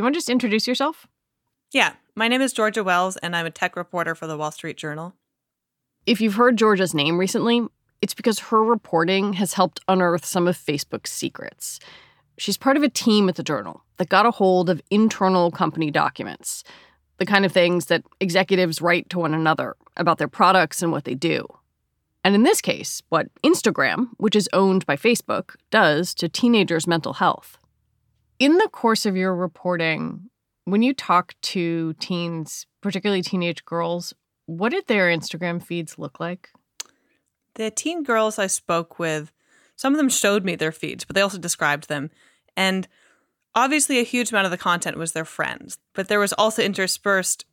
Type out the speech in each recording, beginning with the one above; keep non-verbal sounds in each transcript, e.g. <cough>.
You want to just introduce yourself? Yeah, my name is Georgia Wells, and I'm a tech reporter for the Wall Street Journal. If you've heard Georgia's name recently, it's because her reporting has helped unearth some of Facebook's secrets. She's part of a team at the Journal that got a hold of internal company documents, the kind of things that executives write to one another about their products and what they do. And in this case, what Instagram, which is owned by Facebook, does to teenagers' mental health. In the course of your reporting, when you talk to teens, particularly teenage girls, what did their Instagram feeds look like? The teen girls I spoke with, some of them showed me their feeds, but they also described them. And obviously, a huge amount of the content was their friends, but there was also interspersed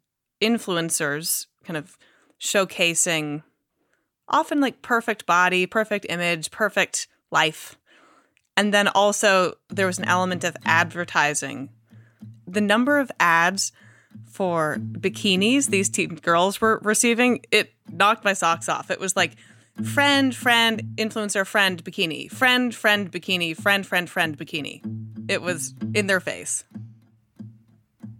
influencers kind of showcasing often like perfect body, perfect image, perfect life. And then also there was an element of advertising. The number of ads for bikinis these teen girls were receiving, it knocked my socks off. It was like friend, friend, influencer, friend, bikini, friend, friend, bikini, friend, friend, friend, bikini. It was in their face.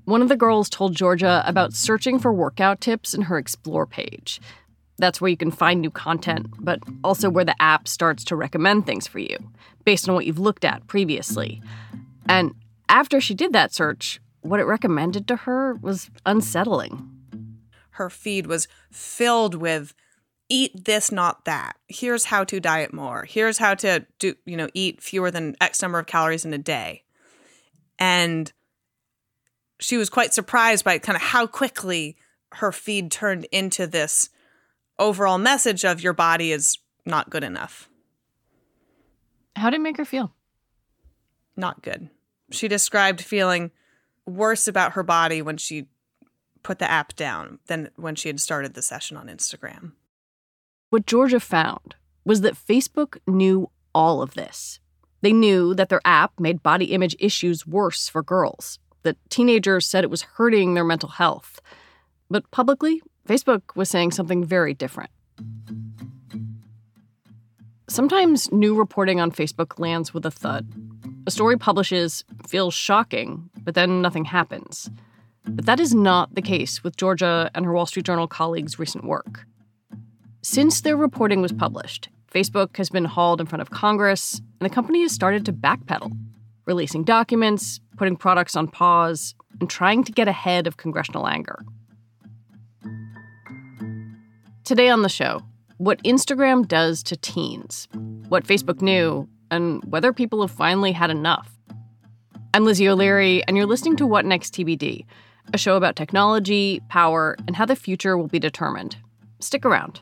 One of the girls told Georgia about searching for workout tips in her Explore page. That's where you can find new content, but also where the app starts to recommend things for you based on what you've looked at previously. And after she did that search, what it recommended to her was unsettling. Her feed was filled with eat this not that. Here's how to diet more. Here's how to do, you know, eat fewer than x number of calories in a day. And she was quite surprised by kind of how quickly her feed turned into this overall message of your body is not good enough. How did it make her feel? Not good. She described feeling worse about her body when she put the app down than when she had started the session on Instagram. What Georgia found was that Facebook knew all of this. They knew that their app made body image issues worse for girls, that teenagers said it was hurting their mental health. But publicly, Facebook was saying something very different. Sometimes new reporting on Facebook lands with a thud. A story publishes, feels shocking, but then nothing happens. But that is not the case with Georgia and her Wall Street Journal colleagues' recent work. Since their reporting was published, Facebook has been hauled in front of Congress, and the company has started to backpedal, releasing documents, putting products on pause, and trying to get ahead of congressional anger. Today on the show, what Instagram does to teens, what Facebook knew, and whether people have finally had enough. I'm Lizzie O'Leary, and you're listening to What Next TBD, a show about technology, power, and how the future will be determined. Stick around.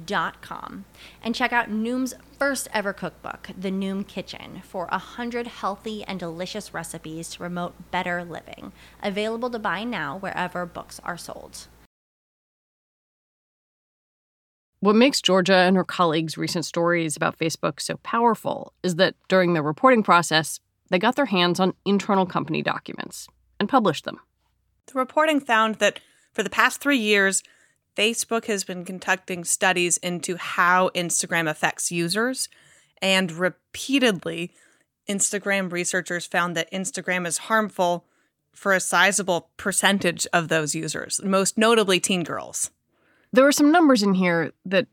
noom.com and check out Noom's first ever cookbook, The Noom Kitchen, for 100 healthy and delicious recipes to promote better living. Available to buy now wherever books are sold. What makes Georgia and her colleagues' recent stories about Facebook so powerful is that during the reporting process, they got their hands on internal company documents and published them. The reporting found that for the past three years, Facebook has been conducting studies into how Instagram affects users, and repeatedly, Instagram researchers found that Instagram is harmful for a sizable percentage of those users, most notably teen girls. There were some numbers in here that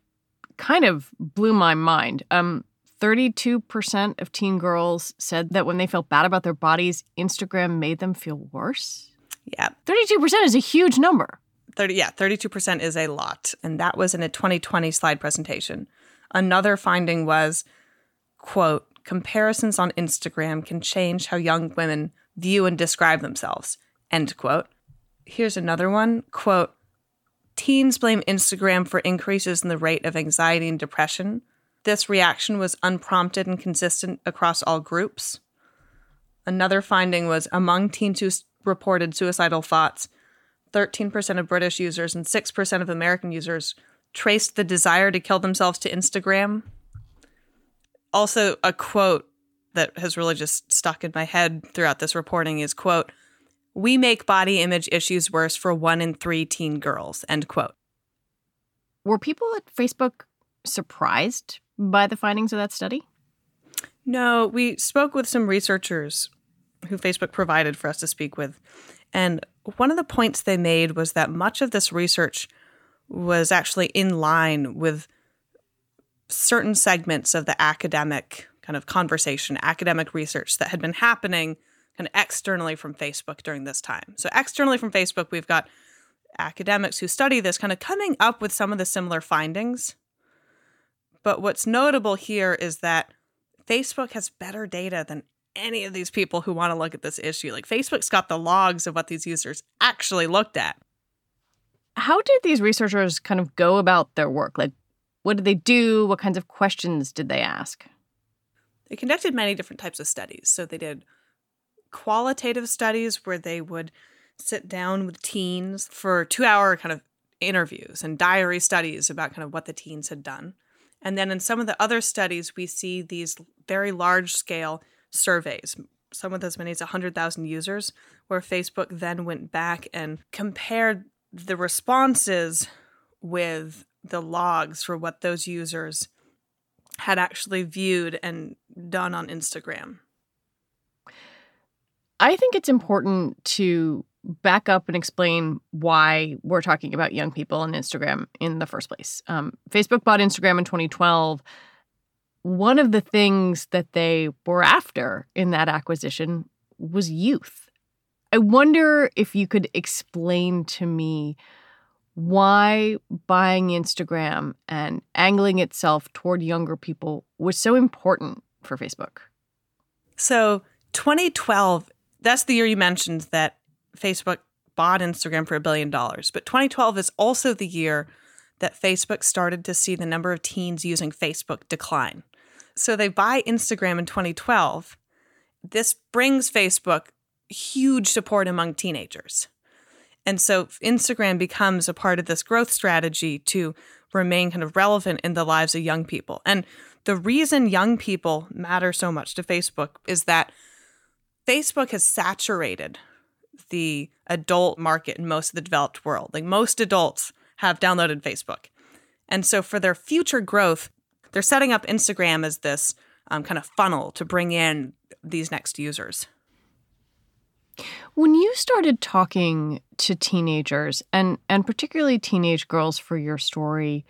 kind of blew my mind. Um, 32% of teen girls said that when they felt bad about their bodies, Instagram made them feel worse. Yeah. 32% is a huge number. 30 yeah 32% is a lot. And that was in a 2020 slide presentation. Another finding was quote comparisons on instagram can change how young women view and describe themselves end quote. Here's another one quote teens blame instagram for increases in the rate of anxiety and depression. This reaction was unprompted and consistent across all groups. Another finding was among teens who reported suicidal thoughts 13% of British users and 6% of American users traced the desire to kill themselves to Instagram. Also, a quote that has really just stuck in my head throughout this reporting is quote, we make body image issues worse for one in three teen girls, end quote. Were people at Facebook surprised by the findings of that study? No, we spoke with some researchers who Facebook provided for us to speak with. And one of the points they made was that much of this research was actually in line with certain segments of the academic kind of conversation, academic research that had been happening kind of externally from Facebook during this time. So, externally from Facebook, we've got academics who study this kind of coming up with some of the similar findings. But what's notable here is that Facebook has better data than any of these people who want to look at this issue. Like Facebook's got the logs of what these users actually looked at. How did these researchers kind of go about their work? Like, what did they do? What kinds of questions did they ask? They conducted many different types of studies. So they did qualitative studies where they would sit down with teens for two hour kind of interviews and diary studies about kind of what the teens had done. And then in some of the other studies, we see these very large scale surveys, some with as many as 100,000 users, where Facebook then went back and compared the responses with the logs for what those users had actually viewed and done on Instagram. I think it's important to back up and explain why we're talking about young people and Instagram in the first place. Um, Facebook bought Instagram in 2012 one of the things that they were after in that acquisition was youth. I wonder if you could explain to me why buying Instagram and angling itself toward younger people was so important for Facebook. So, 2012, that's the year you mentioned that Facebook bought Instagram for a billion dollars. But 2012 is also the year that Facebook started to see the number of teens using Facebook decline. So they buy Instagram in 2012. This brings Facebook huge support among teenagers. And so Instagram becomes a part of this growth strategy to remain kind of relevant in the lives of young people. And the reason young people matter so much to Facebook is that Facebook has saturated the adult market in most of the developed world. Like most adults have downloaded Facebook. And so for their future growth, they're setting up Instagram as this um, kind of funnel to bring in these next users. When you started talking to teenagers and and particularly teenage girls for your story,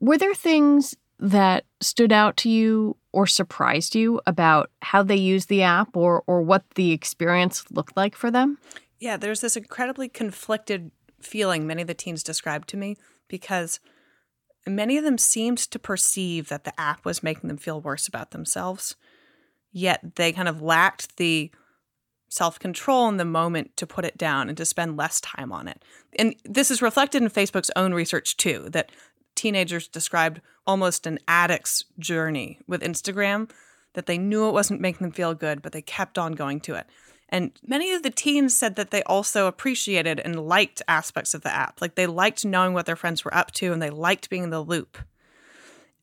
were there things that stood out to you or surprised you about how they use the app or or what the experience looked like for them? Yeah, there's this incredibly conflicted feeling many of the teens described to me because many of them seemed to perceive that the app was making them feel worse about themselves. Yet they kind of lacked the self control in the moment to put it down and to spend less time on it. And this is reflected in Facebook's own research too, that teenagers described almost an addict's journey with Instagram, that they knew it wasn't making them feel good, but they kept on going to it. And many of the teens said that they also appreciated and liked aspects of the app. Like they liked knowing what their friends were up to and they liked being in the loop.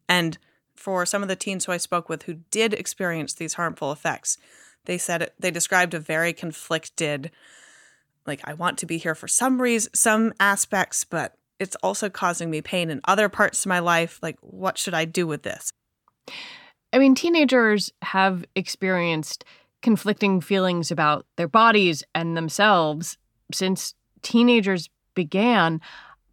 And for some of the teens who I spoke with who did experience these harmful effects, they said they described a very conflicted like I want to be here for some reason, some aspects, but it's also causing me pain in other parts of my life. Like what should I do with this? I mean, teenagers have experienced conflicting feelings about their bodies and themselves since teenagers began.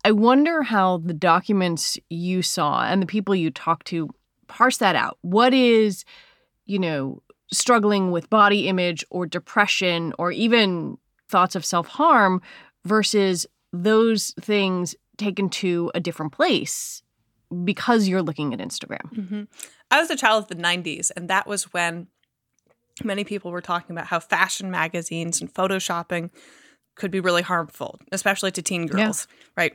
I wonder how the documents you saw and the people you talked to parse that out. What is, you know, struggling with body image or depression or even thoughts of self harm versus those things taken to a different place because you're looking at Instagram. Mm-hmm. I was a child of the 90s, and that was when many people were talking about how fashion magazines and photoshopping could be really harmful, especially to teen girls, yeah. right?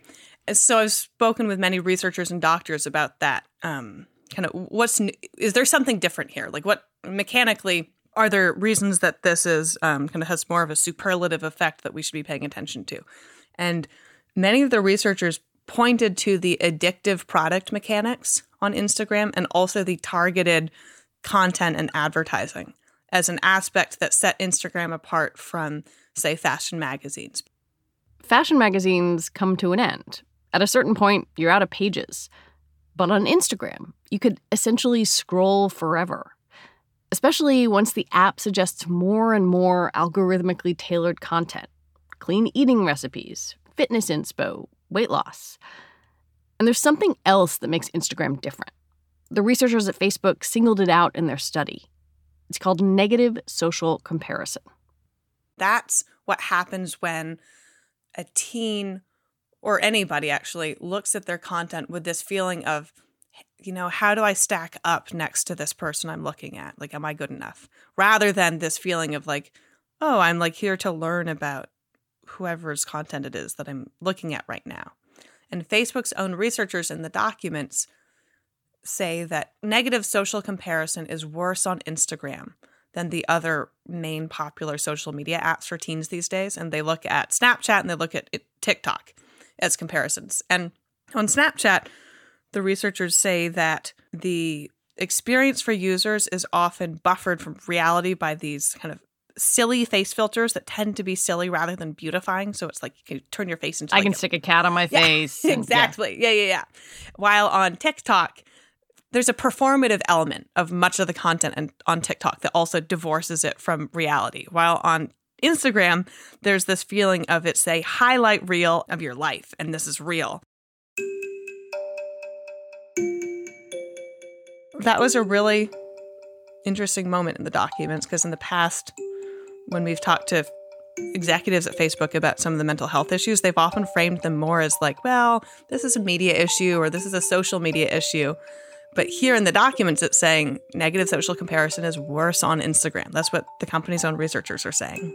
So I've spoken with many researchers and doctors about that. Um, kind of what's is there something different here? Like what mechanically are there reasons that this is um, kind of has more of a superlative effect that we should be paying attention to? And many of the researchers pointed to the addictive product mechanics on Instagram and also the targeted content and advertising as an aspect that set Instagram apart from, say, fashion magazines. Fashion magazines come to an end. At a certain point, you're out of pages. But on Instagram, you could essentially scroll forever, especially once the app suggests more and more algorithmically tailored content clean eating recipes, fitness inspo, weight loss. And there's something else that makes Instagram different. The researchers at Facebook singled it out in their study. It's called negative social comparison. That's what happens when a teen or anybody actually looks at their content with this feeling of, you know, how do I stack up next to this person I'm looking at? Like, am I good enough? Rather than this feeling of like, oh, I'm like here to learn about whoever's content it is that I'm looking at right now. And Facebook's own researchers in the documents say that negative social comparison is worse on Instagram than the other main popular social media apps for teens these days. And they look at Snapchat and they look at TikTok as comparisons. And on Snapchat, the researchers say that the experience for users is often buffered from reality by these kind of silly face filters that tend to be silly rather than beautifying. So it's like you can turn your face into. I like can a, stick a cat on my <laughs> face. Yeah, exactly. Yeah. yeah, yeah, yeah. While on TikTok, there's a performative element of much of the content on TikTok that also divorces it from reality. While on Instagram, there's this feeling of it's a highlight reel of your life, and this is real. That was a really interesting moment in the documents because in the past, when we've talked to executives at Facebook about some of the mental health issues, they've often framed them more as like, well, this is a media issue or this is a social media issue. But here in the documents, it's saying negative social comparison is worse on Instagram. That's what the company's own researchers are saying.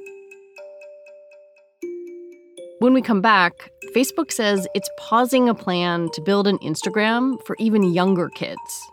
When we come back, Facebook says it's pausing a plan to build an Instagram for even younger kids.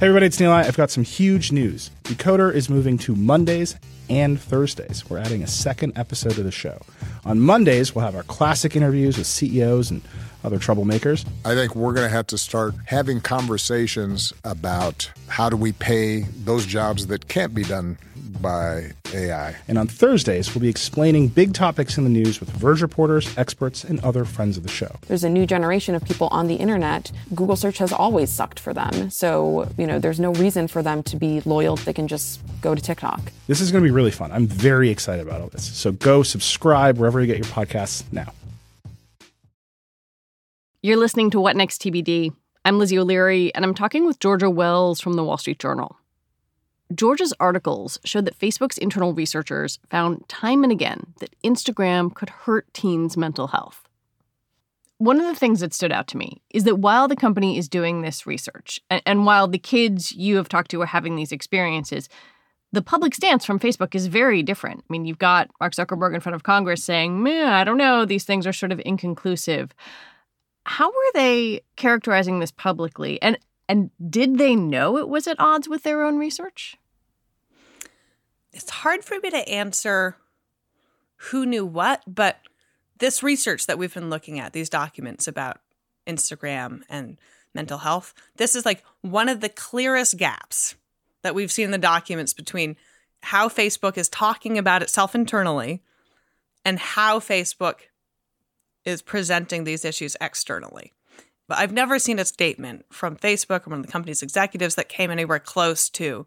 Hey everybody, it's Nilay. I've got some huge news. Decoder is moving to Mondays and Thursdays. We're adding a second episode of the show. On Mondays, we'll have our classic interviews with CEOs and other troublemakers. I think we're going to have to start having conversations about how do we pay those jobs that can't be done by AI. And on Thursdays, we'll be explaining big topics in the news with Verge reporters, experts, and other friends of the show. There's a new generation of people on the internet. Google search has always sucked for them. So, you know, there's no reason for them to be loyal. They can just go to TikTok. This is going to be really fun. I'm very excited about all this. So go subscribe wherever you get your podcasts now. You're listening to What Next TBD. I'm Lizzie O'Leary, and I'm talking with Georgia Wells from the Wall Street Journal. Georgia's articles showed that Facebook's internal researchers found time and again that Instagram could hurt teens' mental health. One of the things that stood out to me is that while the company is doing this research, and, and while the kids you have talked to are having these experiences, the public stance from Facebook is very different. I mean, you've got Mark Zuckerberg in front of Congress saying, I don't know, these things are sort of inconclusive. How were they characterizing this publicly? And and did they know it was at odds with their own research? It's hard for me to answer who knew what, but this research that we've been looking at, these documents about Instagram and mental health, this is like one of the clearest gaps that we've seen in the documents between how Facebook is talking about itself internally and how Facebook is presenting these issues externally. But I've never seen a statement from Facebook or one of the company's executives that came anywhere close to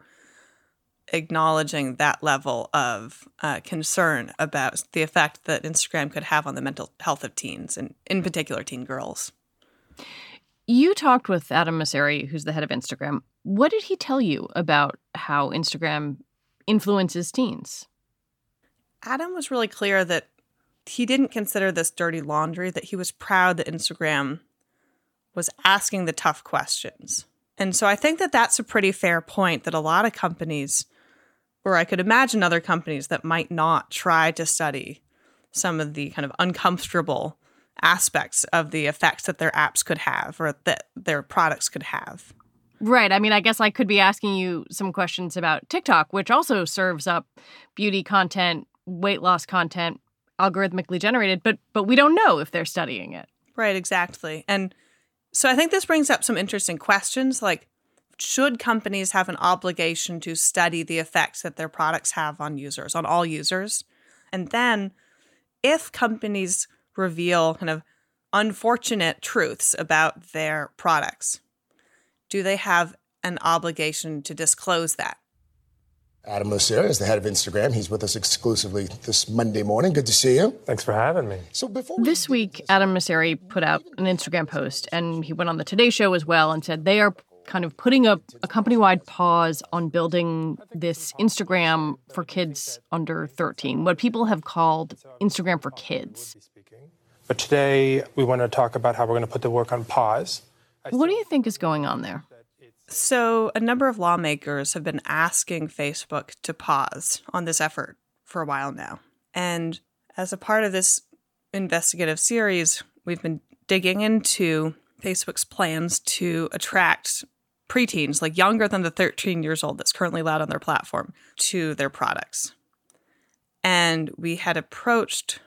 acknowledging that level of uh, concern about the effect that Instagram could have on the mental health of teens, and in particular, teen girls. You talked with Adam Mosseri, who's the head of Instagram. What did he tell you about how Instagram influences teens? Adam was really clear that he didn't consider this dirty laundry, that he was proud that Instagram was asking the tough questions. And so I think that that's a pretty fair point that a lot of companies, or I could imagine other companies that might not try to study some of the kind of uncomfortable aspects of the effects that their apps could have or that their products could have. Right. I mean, I guess I could be asking you some questions about TikTok, which also serves up beauty content, weight loss content, algorithmically generated, but but we don't know if they're studying it. Right, exactly. And so I think this brings up some interesting questions like should companies have an obligation to study the effects that their products have on users, on all users? And then if companies reveal kind of unfortunate truths about their products, do they have an obligation to disclose that? Adam Mosseri is the head of Instagram. He's with us exclusively this Monday morning. Good to see you. Thanks for having me. So before This week, Adam Mosseri put out an Instagram post, and he went on the Today Show as well and said they are kind of putting a, a company wide pause on building this Instagram for kids under 13, what people have called Instagram for kids. But today we want to talk about how we're going to put the work on pause. What do you think is going on there? So, a number of lawmakers have been asking Facebook to pause on this effort for a while now. And as a part of this investigative series, we've been digging into Facebook's plans to attract preteens, like younger than the 13 years old that's currently allowed on their platform, to their products. And we had approached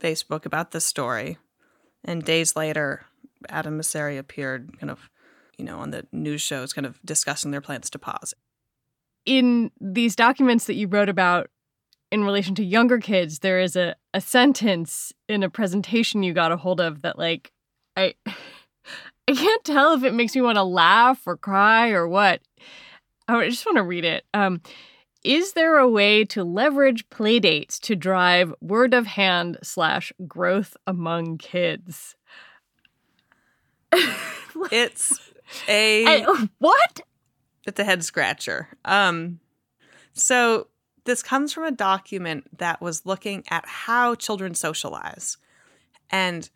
Facebook about this story. And days later, Adam Mosseri appeared kind of you know, on the news shows kind of discussing their plans to pause. In these documents that you wrote about in relation to younger kids, there is a, a sentence in a presentation you got a hold of that like I <laughs> I can't tell if it makes me want to laugh or cry or what. I just want to read it. Um, is there a way to leverage playdates to drive word of hand slash growth among kids? <laughs> it's a <laughs> I, what? It's a head scratcher. Um, so this comes from a document that was looking at how children socialize. And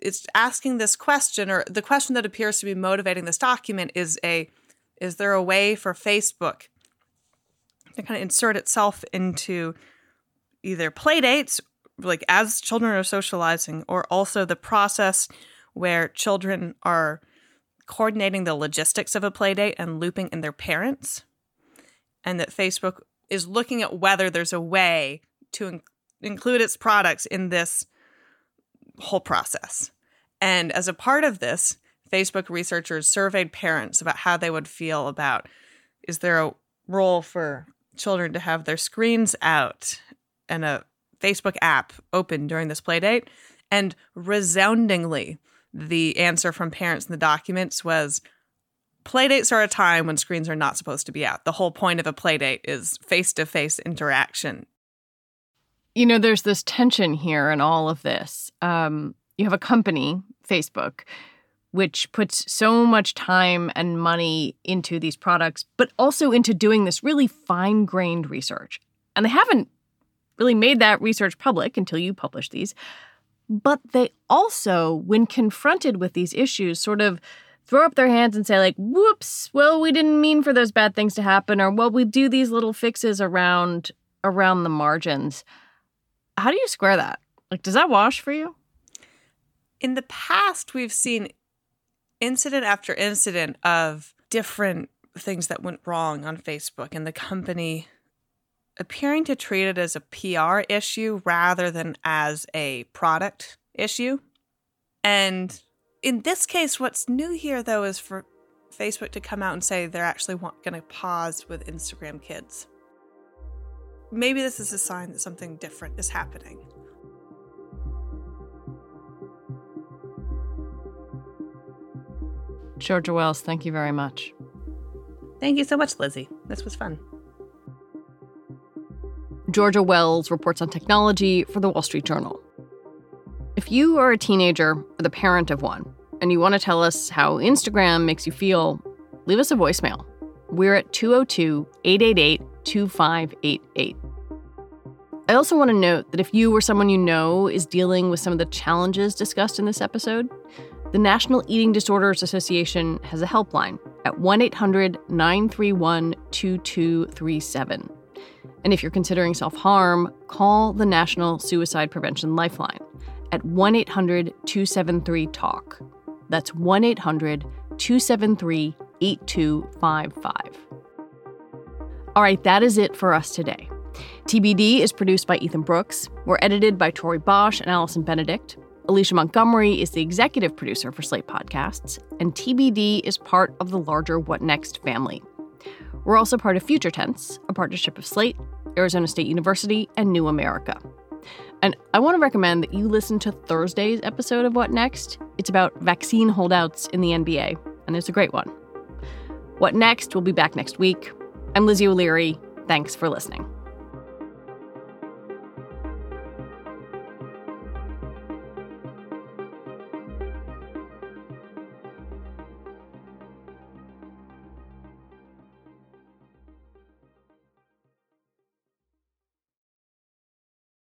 it's asking this question, or the question that appears to be motivating this document is a is there a way for Facebook to kind of insert itself into either play dates, like as children are socializing, or also the process where children are coordinating the logistics of a play date and looping in their parents? And that Facebook is looking at whether there's a way to in- include its products in this whole process. And as a part of this, Facebook researchers surveyed parents about how they would feel about is there a role for children to have their screens out and a Facebook app open during this play date? And resoundingly, the answer from parents in the documents was playdates are a time when screens are not supposed to be out. The whole point of a playdate is face to face interaction. You know, there's this tension here in all of this. Um, you have a company, Facebook, which puts so much time and money into these products, but also into doing this really fine grained research. And they haven't really made that research public until you publish these. But they also, when confronted with these issues, sort of throw up their hands and say, like, whoops, well, we didn't mean for those bad things to happen, or well, we do these little fixes around around the margins. How do you square that? Like, does that wash for you? In the past, we've seen incident after incident of different things that went wrong on Facebook and the company appearing to treat it as a PR issue rather than as a product issue. And in this case, what's new here though is for Facebook to come out and say they're actually going to pause with Instagram Kids. Maybe this is a sign that something different is happening. Georgia Wells, thank you very much. Thank you so much, Lizzie. This was fun. Georgia Wells reports on technology for the Wall Street Journal. If you are a teenager or the parent of one, and you want to tell us how Instagram makes you feel, leave us a voicemail. We're at 202 888 2588. I also want to note that if you or someone you know is dealing with some of the challenges discussed in this episode, the National Eating Disorders Association has a helpline at 1 800 931 2237. And if you're considering self harm, call the National Suicide Prevention Lifeline at 1 800 273 TALK. That's 1 800 273 8255. All right, that is it for us today. TBD is produced by Ethan Brooks. We're edited by Tori Bosch and Allison Benedikt. Alicia Montgomery is the executive producer for Slate Podcasts, and TBD is part of the larger What Next family. We're also part of Future Tense, a partnership of Slate, Arizona State University, and New America. And I want to recommend that you listen to Thursday's episode of What Next. It's about vaccine holdouts in the NBA, and it's a great one. What Next We'll be back next week. I'm Lizzie O'Leary. Thanks for listening.